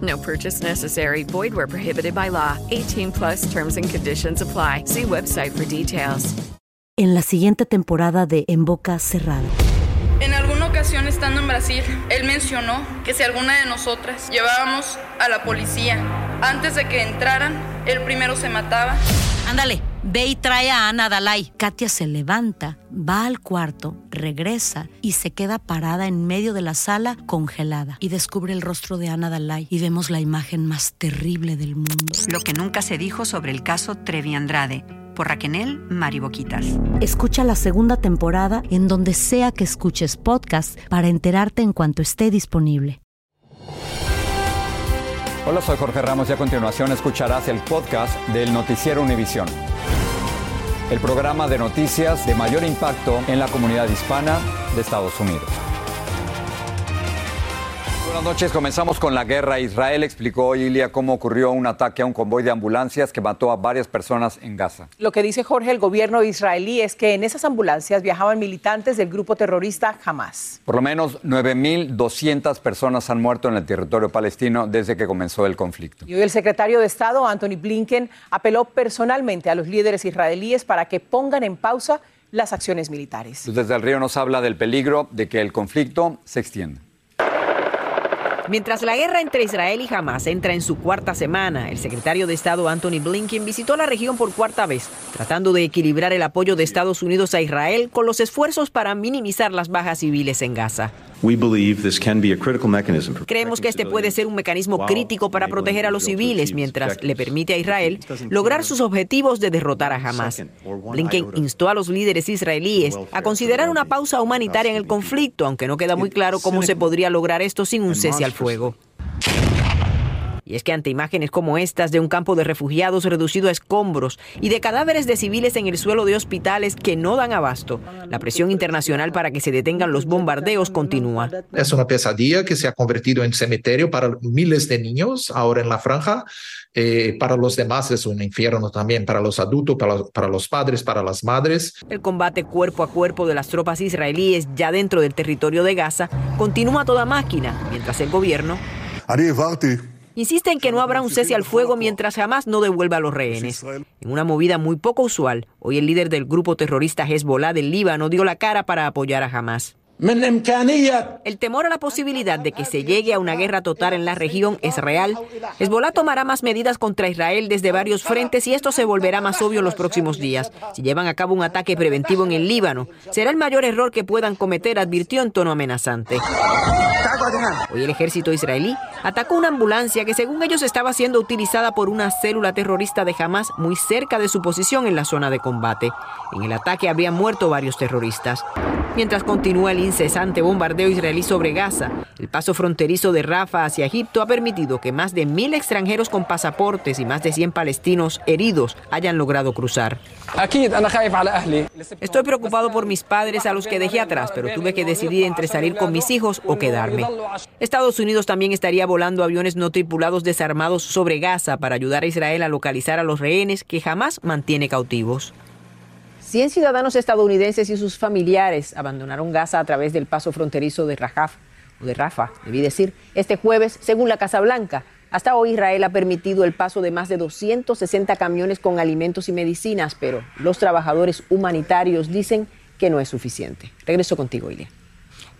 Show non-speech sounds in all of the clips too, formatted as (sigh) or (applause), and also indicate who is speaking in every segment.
Speaker 1: No purchase necessary. Void where prohibited by law. 18 plus terms and conditions apply. See website for details.
Speaker 2: En la siguiente temporada de En Boca Cerrada.
Speaker 3: En alguna ocasión estando en Brasil, él mencionó que si alguna de nosotras llevábamos a la policía antes de que entraran, él primero se mataba.
Speaker 2: Ándale, ve y trae a Ana Dalai. Katia se levanta, va al cuarto, regresa y se queda parada en medio de la sala congelada. Y descubre el rostro de Ana Dalai y vemos la imagen más terrible del mundo.
Speaker 4: Lo que nunca se dijo sobre el caso Trevi Andrade por Raquel Mariboquitas.
Speaker 2: Escucha la segunda temporada en donde sea que escuches podcast para enterarte en cuanto esté disponible.
Speaker 5: Hola, soy Jorge Ramos y a continuación escucharás el podcast del Noticiero Univisión. El programa de noticias de mayor impacto en la comunidad hispana de Estados Unidos. Buenas noches, comenzamos con la guerra. Israel explicó hoy, Ilia, cómo ocurrió un ataque a un convoy de ambulancias que mató a varias personas en Gaza.
Speaker 6: Lo que dice Jorge, el gobierno israelí, es que en esas ambulancias viajaban militantes del grupo terrorista Hamas.
Speaker 5: Por lo menos 9.200 personas han muerto en el territorio palestino desde que comenzó el conflicto.
Speaker 6: Y hoy el secretario de Estado, Anthony Blinken, apeló personalmente a los líderes israelíes para que pongan en pausa las acciones militares.
Speaker 5: Desde el río nos habla del peligro de que el conflicto se extienda.
Speaker 7: Mientras la guerra entre Israel y Hamas entra en su cuarta semana, el secretario de Estado Anthony Blinken visitó la región por cuarta vez, tratando de equilibrar el apoyo de Estados Unidos a Israel con los esfuerzos para minimizar las bajas civiles en Gaza. Creemos que este puede ser un mecanismo crítico para proteger a los civiles mientras le permite a Israel lograr sus objetivos de derrotar a Hamas. Blinken instó a los líderes israelíes a considerar una pausa humanitaria en el conflicto, aunque no queda muy claro cómo se podría lograr esto sin un cese al fuego. Y es que ante imágenes como estas de un campo de refugiados reducido a escombros y de cadáveres de civiles en el suelo de hospitales que no dan abasto, la presión internacional para que se detengan los bombardeos continúa.
Speaker 8: Es una pesadilla que se ha convertido en cementerio para miles de niños ahora en la franja. Eh, para los demás es un infierno también, para los adultos, para los, para los padres, para las madres.
Speaker 7: El combate cuerpo a cuerpo de las tropas israelíes ya dentro del territorio de Gaza continúa a toda máquina, mientras el gobierno insiste en que no habrá un cese al fuego mientras jamás no devuelva a los rehenes. En una movida muy poco usual, hoy el líder del grupo terrorista Hezbollah del Líbano dio la cara para apoyar a Hamas. El temor a la posibilidad de que se llegue a una guerra total en la región es real. Hezbollah tomará más medidas contra Israel desde varios frentes y esto se volverá más obvio en los próximos días. Si llevan a cabo un ataque preventivo en el Líbano, será el mayor error que puedan cometer, advirtió en tono amenazante. Hoy el ejército israelí atacó una ambulancia que según ellos estaba siendo utilizada por una célula terrorista de Hamas muy cerca de su posición en la zona de combate. En el ataque habrían muerto varios terroristas. Mientras continúa el incesante bombardeo israelí sobre Gaza, el paso fronterizo de Rafa hacia Egipto ha permitido que más de mil extranjeros con pasaportes y más de 100 palestinos heridos hayan logrado cruzar. Estoy preocupado por mis padres a los que dejé atrás, pero tuve que decidir entre salir con mis hijos o quedarme. Estados Unidos también estaría volando aviones no tripulados desarmados sobre Gaza para ayudar a Israel a localizar a los rehenes que jamás mantiene cautivos. 100 ciudadanos estadounidenses y sus familiares abandonaron Gaza a través del paso fronterizo de Rafah, o de Rafa, debí decir, este jueves, según la Casa Blanca. Hasta hoy Israel ha permitido el paso de más de 260 camiones con alimentos y medicinas, pero los trabajadores humanitarios dicen que no es suficiente. Regreso contigo, Ilia.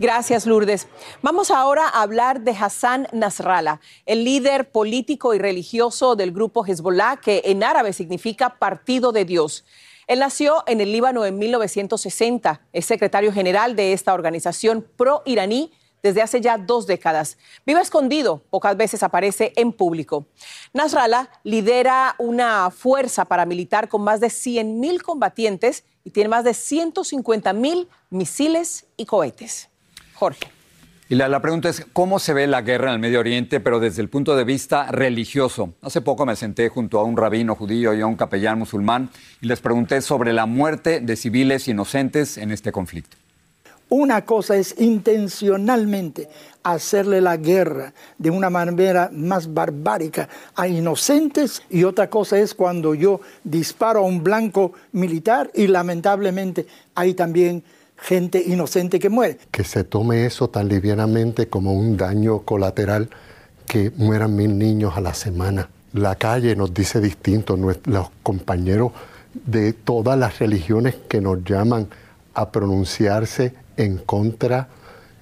Speaker 6: Gracias, Lourdes. Vamos ahora a hablar de Hassan Nasrallah, el líder político y religioso del grupo Hezbollah, que en árabe significa partido de Dios. Él nació en el Líbano en 1960. Es secretario general de esta organización pro-iraní desde hace ya dos décadas. Vive escondido, pocas veces aparece en público. Nasrallah lidera una fuerza paramilitar con más de 100.000 combatientes y tiene más de 150.000 misiles y cohetes. Jorge.
Speaker 5: Y la, la, pregunta es, ¿cómo se ve la guerra en el Medio Oriente, pero desde el punto de vista religioso? Hace poco me senté junto a un rabino judío y a un capellán musulmán y les pregunté sobre la muerte de civiles inocentes en este conflicto.
Speaker 9: Una cosa es intencionalmente hacerle la guerra de una manera más barbárica a inocentes y otra cosa es cuando yo disparo a un blanco militar y lamentablemente hay también gente inocente que muere.
Speaker 10: Que se tome eso tan livianamente como un daño colateral que mueran mil niños a la semana. La calle nos dice distinto, los compañeros de todas las religiones que nos llaman a pronunciarse en contra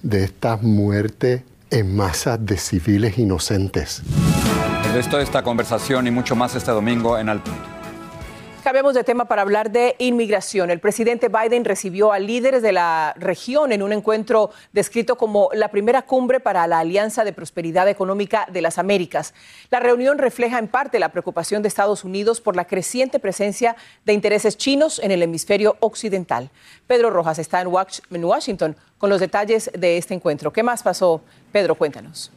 Speaker 10: de estas muertes en masas de civiles inocentes.
Speaker 5: El resto de esta conversación y mucho más este domingo en Al Punto.
Speaker 6: Cambiamos de tema para hablar de inmigración. El presidente Biden recibió a líderes de la región en un encuentro descrito como la primera cumbre para la Alianza de Prosperidad Económica de las Américas. La reunión refleja en parte la preocupación de Estados Unidos por la creciente presencia de intereses chinos en el hemisferio occidental. Pedro Rojas está en Washington con los detalles de este encuentro. ¿Qué más pasó? Pedro, cuéntanos.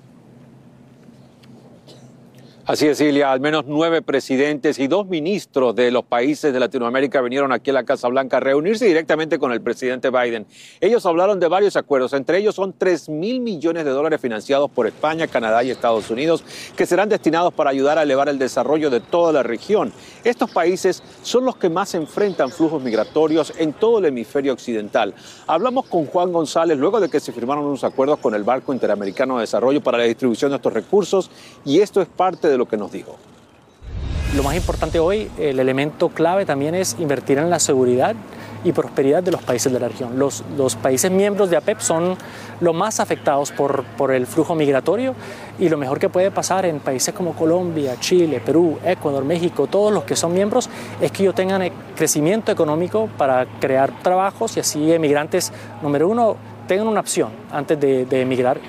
Speaker 11: Así es, Silvia. Al menos nueve presidentes y dos ministros de los países de Latinoamérica vinieron aquí a la Casa Blanca a reunirse directamente con el presidente Biden. Ellos hablaron de varios acuerdos. Entre ellos son 3 mil millones de dólares financiados por España, Canadá y Estados Unidos que serán destinados para ayudar a elevar el desarrollo de toda la región. Estos países son los que más enfrentan flujos migratorios en todo el hemisferio occidental. Hablamos con Juan González luego de que se firmaron unos acuerdos con el Banco Interamericano de Desarrollo para la distribución de estos recursos y esto es parte de lo que nos dijo.
Speaker 12: Lo más importante hoy, el elemento clave también es invertir en la seguridad y prosperidad de los países de la región. Los, países miembros de APEP son los más afectados por, el flujo migratorio y lo mejor que puede pasar en países como Colombia, Chile, Perú, Ecuador, México, todos los que son miembros, es que ellos tengan crecimiento económico para crear trabajos y así emigrantes, número uno, tengan una opción antes de, de emigrar.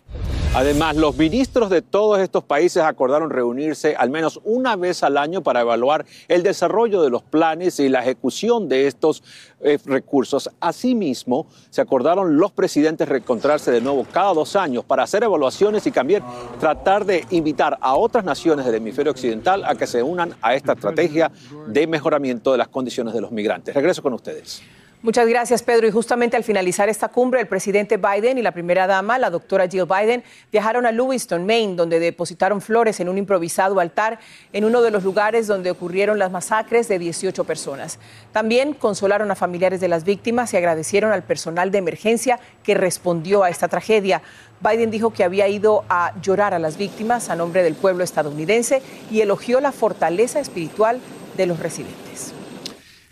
Speaker 11: Además, los ministros de todos estos países acordaron reunirse al menos una vez al año para evaluar el desarrollo de los planes y la ejecución de estos eh, recursos. Asimismo, se acordaron los presidentes reencontrarse de nuevo cada dos años para hacer evaluaciones y también tratar de invitar a otras naciones del hemisferio occidental a que se unan a esta estrategia de mejoramiento de las condiciones de los migrantes. Regreso con ustedes.
Speaker 6: Muchas gracias, Pedro. Y justamente al finalizar esta cumbre, el presidente Biden y la primera dama, la doctora Jill Biden, viajaron a Lewiston, Maine, donde depositaron flores en un improvisado altar en uno de los lugares donde ocurrieron las masacres de 18 personas. También consolaron a familiares de las víctimas y agradecieron al personal de emergencia que respondió a esta tragedia. Biden dijo que había ido a llorar a las víctimas a nombre del pueblo estadounidense y elogió la fortaleza espiritual de los residentes.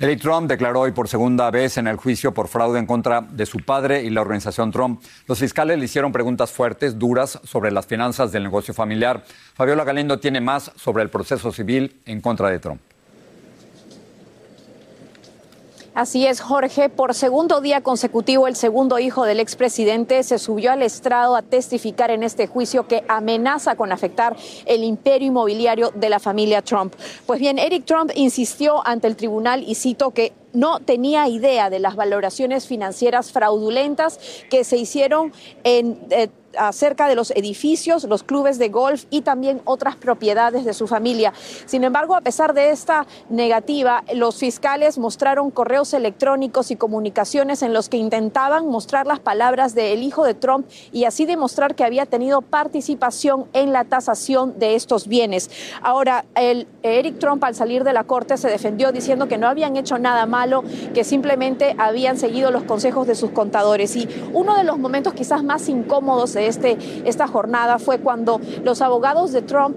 Speaker 5: Eric Trump declaró hoy por segunda vez en el juicio por fraude en contra de su padre y la organización Trump. Los fiscales le hicieron preguntas fuertes, duras, sobre las finanzas del negocio familiar. Fabiola Galindo tiene más sobre el proceso civil en contra de Trump.
Speaker 13: Así es, Jorge. Por segundo día consecutivo, el segundo hijo del expresidente se subió al estrado a testificar en este juicio que amenaza con afectar el imperio inmobiliario de la familia Trump. Pues bien, Eric Trump insistió ante el tribunal y cito que no tenía idea de las valoraciones financieras fraudulentas que se hicieron en... Eh, acerca de los edificios, los clubes de golf y también otras propiedades de su familia. Sin embargo, a pesar de esta negativa, los fiscales mostraron correos electrónicos y comunicaciones en los que intentaban mostrar las palabras del hijo de Trump y así demostrar que había tenido participación en la tasación de estos bienes. Ahora, el Eric Trump al salir de la corte se defendió diciendo que no habían hecho nada malo, que simplemente habían seguido los consejos de sus contadores. Y uno de los momentos quizás más incómodos de este, esta jornada fue cuando los abogados de Trump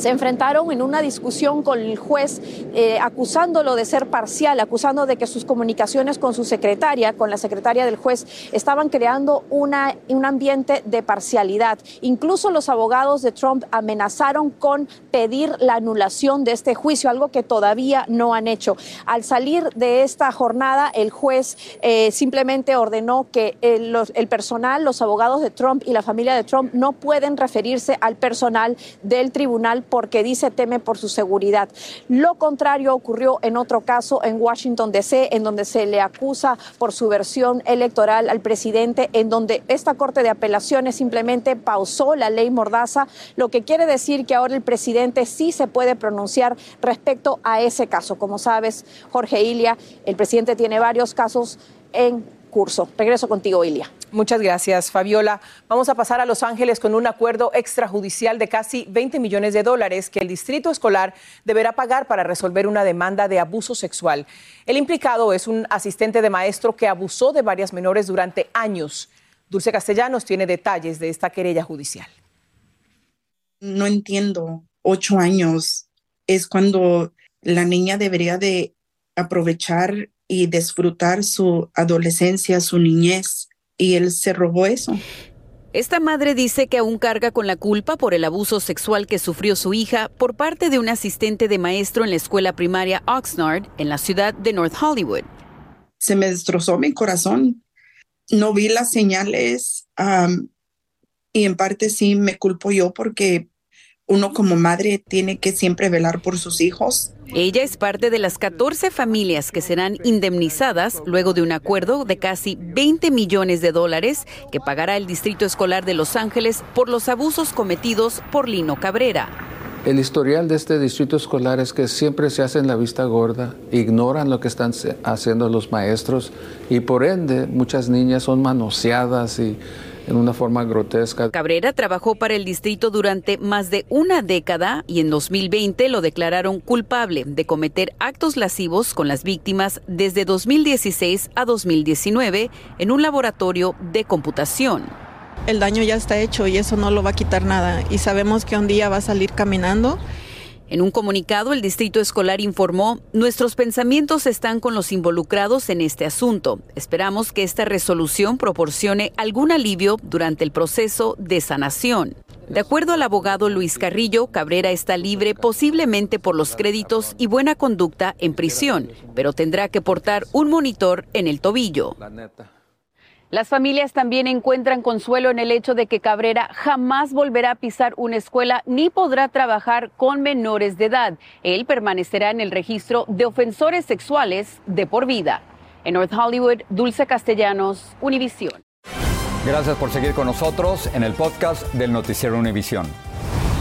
Speaker 13: se enfrentaron en una discusión con el juez eh, acusándolo de ser parcial, acusando de que sus comunicaciones con su secretaria, con la secretaria del juez, estaban creando una, un ambiente de parcialidad. Incluso los abogados de Trump amenazaron con pedir la anulación de este juicio, algo que todavía no han hecho. Al salir de esta jornada, el juez eh, simplemente ordenó que el, el personal, los abogados de Trump y la familia de Trump no pueden referirse al personal del tribunal porque dice teme por su seguridad. Lo contrario ocurrió en otro caso en Washington, D.C., en donde se le acusa por su versión electoral al presidente, en donde esta Corte de Apelaciones simplemente pausó la ley Mordaza, lo que quiere decir que ahora el presidente sí se puede pronunciar respecto a ese caso. Como sabes, Jorge Ilia, el presidente tiene varios casos en curso. Regreso contigo, Ilia.
Speaker 6: Muchas gracias, Fabiola. Vamos a pasar a Los Ángeles con un acuerdo extrajudicial de casi 20 millones de dólares que el distrito escolar deberá pagar para resolver una demanda de abuso sexual. El implicado es un asistente de maestro que abusó de varias menores durante años. Dulce Castellanos tiene detalles de esta querella judicial.
Speaker 14: No entiendo. Ocho años es cuando la niña debería de aprovechar y disfrutar su adolescencia, su niñez y él se robó eso.
Speaker 15: Esta madre dice que aún carga con la culpa por el abuso sexual que sufrió su hija por parte de un asistente de maestro en la escuela primaria Oxnard, en la ciudad de North Hollywood.
Speaker 14: Se me destrozó mi corazón. No vi las señales y en parte sí me culpo yo porque uno como madre tiene que siempre velar por sus hijos.
Speaker 15: Ella es parte de las 14 familias que serán indemnizadas luego de un acuerdo de casi 20 millones de dólares que pagará el Distrito Escolar de Los Ángeles por los abusos cometidos por Lino Cabrera.
Speaker 16: El historial de este distrito escolar es que siempre se hacen la vista gorda, ignoran lo que están haciendo los maestros y por ende muchas niñas son manoseadas y en una forma grotesca.
Speaker 15: Cabrera trabajó para el distrito durante más de una década y en 2020 lo declararon culpable de cometer actos lascivos con las víctimas desde 2016 a 2019 en un laboratorio de computación.
Speaker 17: El daño ya está hecho y eso no lo va a quitar nada y sabemos que un día va a salir caminando
Speaker 15: en un comunicado, el Distrito Escolar informó, nuestros pensamientos están con los involucrados en este asunto. Esperamos que esta resolución proporcione algún alivio durante el proceso de sanación. De acuerdo al abogado Luis Carrillo, Cabrera está libre posiblemente por los créditos y buena conducta en prisión, pero tendrá que portar un monitor en el tobillo. Las familias también encuentran consuelo en el hecho de que Cabrera jamás volverá a pisar una escuela ni podrá trabajar con menores de edad. Él permanecerá en el registro de ofensores sexuales de por vida. En North Hollywood, Dulce Castellanos, Univisión.
Speaker 5: Gracias por seguir con nosotros en el podcast del Noticiero Univisión.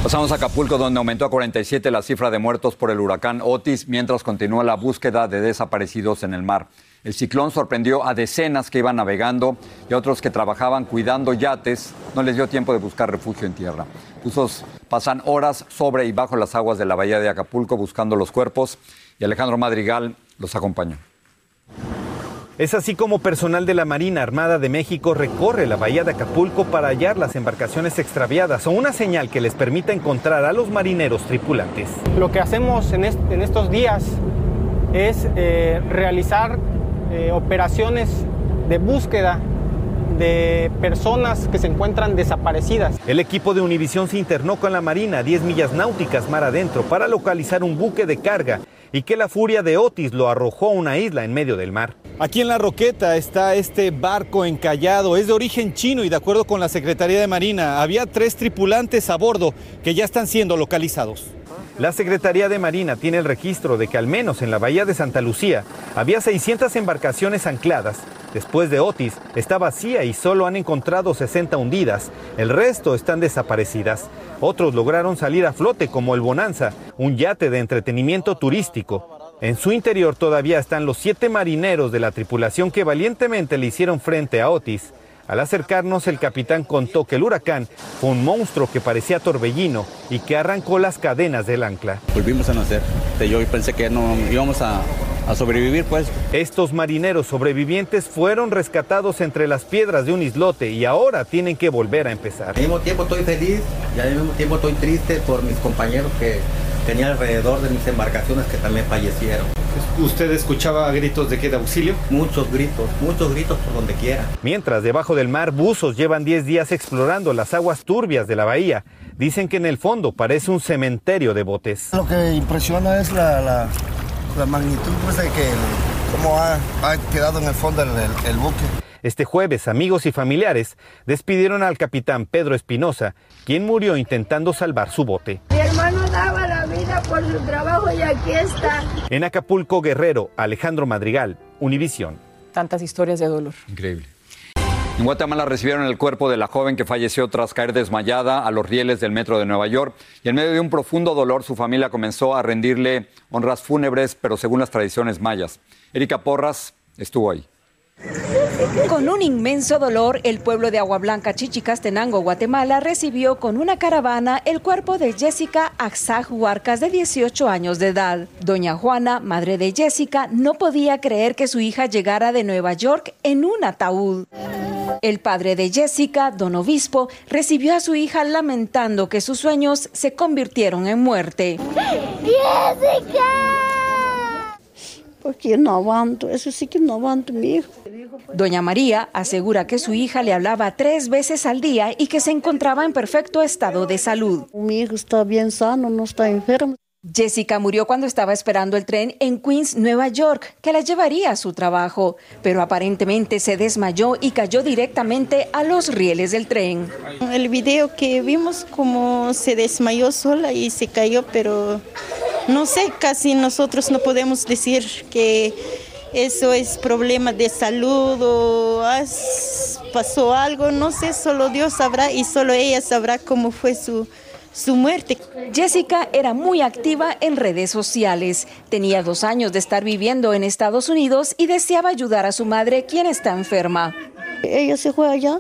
Speaker 5: Pasamos a Acapulco, donde aumentó a 47 la cifra de muertos por el huracán Otis, mientras continúa la búsqueda de desaparecidos en el mar. El ciclón sorprendió a decenas que iban navegando y a otros que trabajaban cuidando yates. No les dio tiempo de buscar refugio en tierra. Usos pasan horas sobre y bajo las aguas de la bahía de Acapulco buscando los cuerpos y Alejandro Madrigal los acompañó.
Speaker 18: Es así como personal de la Marina Armada de México recorre la bahía de Acapulco para hallar las embarcaciones extraviadas o una señal que les permita encontrar a los marineros tripulantes.
Speaker 19: Lo que hacemos en, estos días es eh, realizar eh, operaciones de búsqueda de personas que se encuentran desaparecidas.
Speaker 18: El equipo de Univisión se internó con la Marina 10 millas náuticas mar adentro para localizar un buque de carga y que la furia de Otis lo arrojó a una isla en medio del mar. Aquí en la Roqueta está este barco encallado, es de origen chino y de acuerdo con la Secretaría de Marina había tres tripulantes a bordo que ya están siendo localizados. La Secretaría de Marina tiene el registro de que al menos en la bahía de Santa Lucía había 600 embarcaciones ancladas. Después de Otis está vacía y solo han encontrado 60 hundidas. El resto están desaparecidas. Otros lograron salir a flote como el Bonanza, un yate de entretenimiento turístico. En su interior todavía están los siete marineros de la tripulación que valientemente le hicieron frente a Otis. Al acercarnos, el capitán contó que el huracán fue un monstruo que parecía torbellino y que arrancó las cadenas del ancla.
Speaker 20: Volvimos a nacer. Yo pensé que no íbamos a,
Speaker 18: a sobrevivir, pues. Estos marineros sobrevivientes fueron rescatados entre las piedras de un islote y ahora tienen que volver a empezar.
Speaker 21: Al mismo tiempo estoy feliz y al mismo tiempo estoy triste por mis compañeros que tenía alrededor de mis embarcaciones que también fallecieron.
Speaker 18: ¿Usted escuchaba gritos de qué de auxilio?
Speaker 21: Muchos gritos, muchos gritos por donde quiera.
Speaker 18: Mientras debajo del mar buzos llevan 10 días explorando las aguas turbias de la bahía. Dicen que en el fondo parece un cementerio de botes.
Speaker 20: Lo que impresiona es la, magnitud pues, de que cómo ha, quedado en el fondo el buque.
Speaker 18: Este jueves, amigos y familiares despidieron al capitán Pedro Espinosa, quien murió intentando salvar su bote.
Speaker 22: Mi hermano daba por su trabajo y aquí está.
Speaker 18: En Acapulco, Guerrero, Alejandro Madrigal, Univisión.
Speaker 6: Tantas historias de dolor.
Speaker 5: Increíble. En Guatemala recibieron el cuerpo de la joven que falleció tras caer desmayada a los rieles del metro de Nueva York y en medio de un profundo dolor su familia comenzó a rendirle honras fúnebres, pero según las tradiciones mayas. Erika Porras estuvo ahí.
Speaker 23: Con un inmenso dolor, el pueblo de Agua Blanca, Chichicastenango, Guatemala, recibió con una caravana el cuerpo de Jessica Axaj Huarcas, de 18 años de edad. Doña Juana, madre de Jessica, no podía creer que su hija llegara de Nueva York en un ataúd. El padre de Jessica, don Obispo, recibió a su hija lamentando que sus sueños se convirtieron en muerte.
Speaker 22: ¡Jessica!
Speaker 24: Porque no aguanto, eso sí que no aguanto mi hijo.
Speaker 23: Doña María asegura que su hija le hablaba tres veces al día y que se encontraba en perfecto estado de salud.
Speaker 24: Mi hijo está bien sano, no está enfermo.
Speaker 23: Jessica murió cuando estaba esperando el tren en Queens, Nueva York, que la llevaría a su trabajo, pero aparentemente se desmayó y cayó directamente a los rieles del tren.
Speaker 24: El video que vimos como se desmayó sola y se cayó, pero no sé, casi nosotros no podemos decir que eso es problema de salud o pasó algo, no sé, solo Dios sabrá y solo ella sabrá cómo fue su su muerte.
Speaker 23: Jessica era muy activa en redes sociales. Tenía dos años de estar viviendo en Estados Unidos y deseaba ayudar a su madre, quien está enferma.
Speaker 24: Ella se fue allá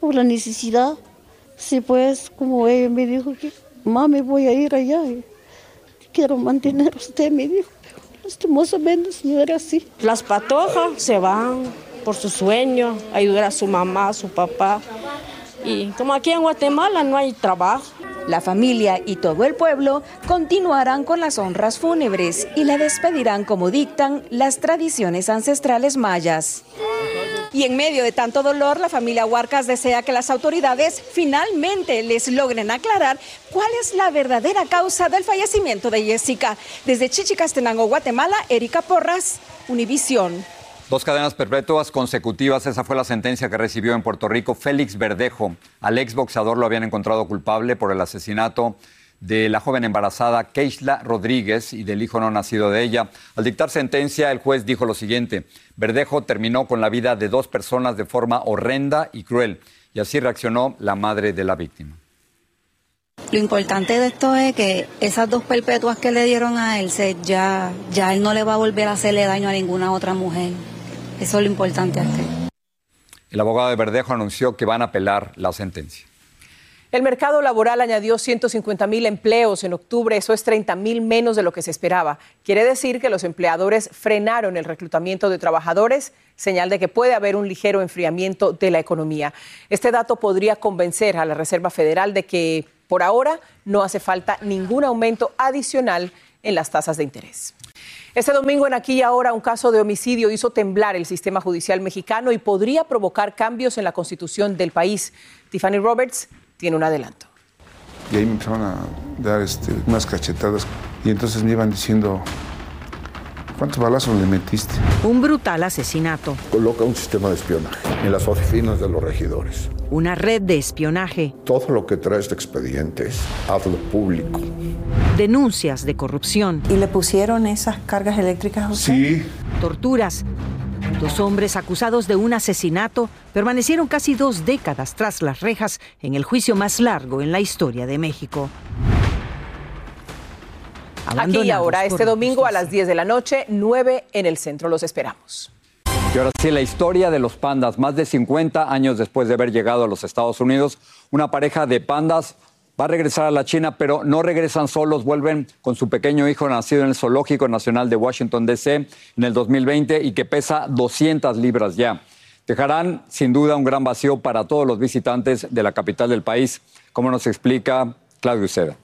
Speaker 24: por la necesidad. Sí, pues, como ella me dijo que, mami, voy a ir allá. Quiero mantener a usted, me dijo. Lastimosamente no era así.
Speaker 25: Las patojas se van por su sueño, ayudar a su mamá, a su papá. Y como aquí en Guatemala no hay trabajo,
Speaker 23: la familia y todo el pueblo continuarán con las honras fúnebres y la despedirán como dictan las tradiciones ancestrales mayas. Y en medio de tanto dolor, la familia Huarcas desea que las autoridades finalmente les logren aclarar cuál es la verdadera causa del fallecimiento de Jessica. Desde Chichicastenango, Guatemala, Erika Porras, Univisión.
Speaker 5: Dos cadenas perpetuas consecutivas, esa fue la sentencia que recibió en Puerto Rico Félix Verdejo. Al exboxador lo habían encontrado culpable por el asesinato de la joven embarazada Keishla Rodríguez y del hijo no nacido de ella. Al dictar sentencia, el juez dijo lo siguiente, Verdejo terminó con la vida de dos personas de forma horrenda y cruel, y así reaccionó la madre de la víctima.
Speaker 26: Lo importante de esto es que esas dos perpetuas que le dieron a él, ya, ya él no le va a volver a hacerle daño a ninguna otra mujer. Eso es lo importante aquí.
Speaker 5: El abogado de Verdejo anunció que van a apelar la sentencia.
Speaker 6: El mercado laboral añadió 150 mil empleos en octubre, eso es 30 mil menos de lo que se esperaba. Quiere decir que los empleadores frenaron el reclutamiento de trabajadores, señal de que puede haber un ligero enfriamiento de la economía. Este dato podría convencer a la Reserva Federal de que por ahora no hace falta ningún aumento adicional en las tasas de interés. Este domingo en Aquí y Ahora un caso de homicidio hizo temblar el sistema judicial mexicano y podría provocar cambios en la constitución del país. Tiffany Roberts tiene un adelanto.
Speaker 27: Y ahí me empezaron a dar este, unas cachetadas y entonces me iban diciendo, ¿cuántos balazos le metiste?
Speaker 7: Un brutal asesinato.
Speaker 27: Coloca un sistema de espionaje en las oficinas de los regidores.
Speaker 7: Una red de espionaje.
Speaker 27: Todo lo que traes de expedientes, hazlo público
Speaker 7: denuncias de corrupción.
Speaker 28: ¿Y le pusieron esas cargas eléctricas a usted?
Speaker 27: Sí.
Speaker 7: Torturas. Dos hombres acusados de un asesinato permanecieron casi dos décadas tras las rejas en el juicio más largo en la historia de México.
Speaker 6: Aquí y ahora, este domingo a las 10 de la noche, 9 en el centro. Los esperamos.
Speaker 5: Y ahora sí, la historia de los pandas. Más de 50 años después de haber llegado a los Estados Unidos, una pareja de pandas va a regresar a la China, pero no regresan solos, vuelven con su pequeño hijo nacido en el Zoológico Nacional de Washington, D.C. en el 2020 y que pesa 200 libras ya. Dejarán sin duda un gran vacío para todos los visitantes de la capital del país, como nos explica Claudio Seda.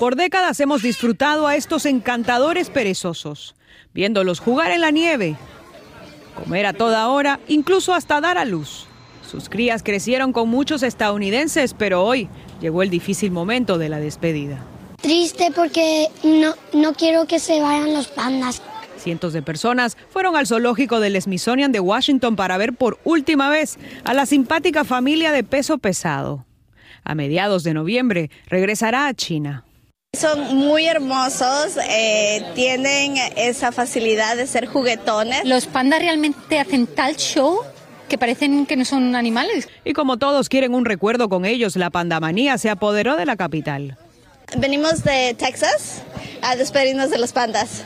Speaker 29: Por décadas hemos disfrutado a estos encantadores perezosos, viéndolos jugar en la nieve, comer a toda hora, incluso hasta dar a luz. Sus crías crecieron con muchos estadounidenses, pero hoy llegó el difícil momento de la despedida.
Speaker 22: Triste porque no, no quiero que se vayan los pandas.
Speaker 29: Cientos de personas fueron al zoológico del Smithsonian de Washington para ver por última vez a la simpática familia de peso pesado. A mediados de noviembre regresará a China.
Speaker 30: Son muy hermosos, eh, tienen esa facilidad de ser juguetones.
Speaker 31: Los pandas realmente hacen tal show que parecen que no son animales.
Speaker 29: Y como todos quieren un recuerdo con ellos, la pandamanía se apoderó de la capital.
Speaker 30: Venimos de Texas a despedirnos de los pandas.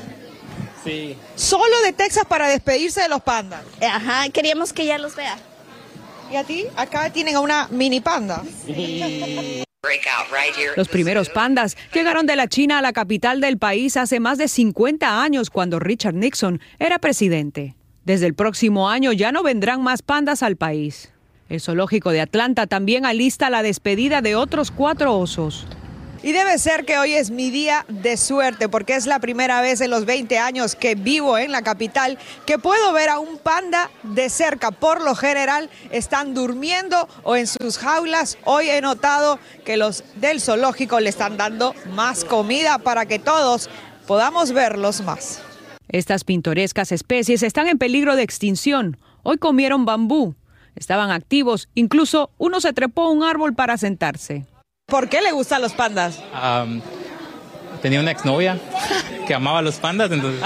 Speaker 29: Sí. Solo de Texas para despedirse de los pandas.
Speaker 30: Ajá, queríamos que ya los vea.
Speaker 29: ¿Y a ti? Acá tienen a una mini panda. Los primeros pandas llegaron de la China a la capital del país hace más de 50 años cuando Richard Nixon era presidente. Desde el próximo año ya no vendrán más pandas al país. El zoológico de Atlanta también alista la despedida de otros cuatro osos. Y debe ser que hoy es mi día de suerte porque es la primera vez en los 20 años que vivo en la capital que puedo ver a un panda de cerca. Por lo general están durmiendo o en sus jaulas. Hoy he notado que los del zoológico le están dando más comida para que todos podamos verlos más. Estas pintorescas especies están en peligro de extinción. Hoy comieron bambú. Estaban activos, incluso uno se trepó a un árbol para sentarse. ¿Por qué le gustan los pandas?
Speaker 32: tenía una exnovia que amaba los pandas, entonces...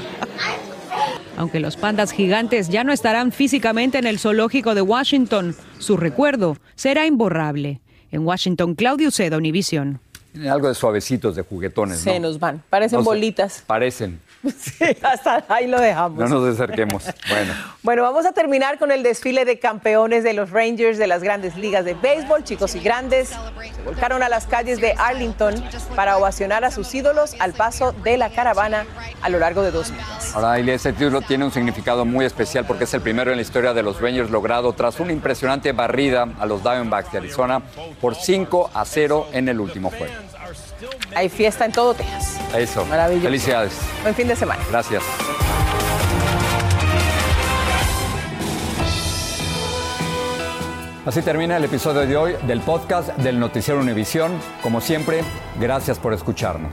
Speaker 29: Aunque los pandas gigantes ya no estarán físicamente en el zoológico de Washington, su recuerdo será imborrable. En Washington, Claudio Seda, Univision.
Speaker 5: Tienen algo de suavecitos, de juguetones,
Speaker 6: Se nos van, parecen bolitas.
Speaker 5: Parecen. (laughs)
Speaker 6: Sí, hasta ahí lo dejamos.
Speaker 5: No nos acerquemos. Bueno. (laughs)
Speaker 6: Bueno, vamos a terminar con el desfile de campeones de los Rangers de las grandes ligas de béisbol, chicos y grandes. Se volcaron a las calles de Arlington para ovacionar a sus ídolos al paso de la caravana a lo largo de dos meses.
Speaker 5: Ahora, Ilia, este título tiene un significado muy especial porque es el primero en la historia de los Rangers logrado tras una impresionante barrida a los Diamondbacks de Arizona por 5 a 0 en el último juego.
Speaker 6: Hay fiesta en todo Texas.
Speaker 5: Eso.
Speaker 6: Maravilloso.
Speaker 5: Felicidades.
Speaker 6: Buen fin de semana.
Speaker 5: Gracias. Así termina el episodio de hoy del podcast del Noticiero Univisión. Como siempre, gracias por escucharnos.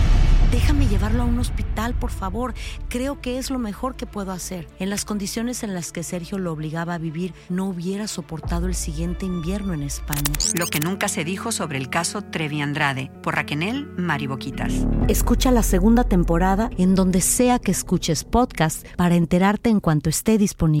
Speaker 33: Déjame llevarlo a un hospital, por favor. Creo que es lo mejor que puedo hacer. En las condiciones en las que Sergio lo obligaba a vivir, no hubiera soportado el siguiente invierno en España.
Speaker 34: Lo que nunca se dijo sobre el caso Trevi Andrade, por Raquel Mariboquitas.
Speaker 33: Escucha la segunda temporada en donde sea que escuches podcast para enterarte en cuanto esté disponible.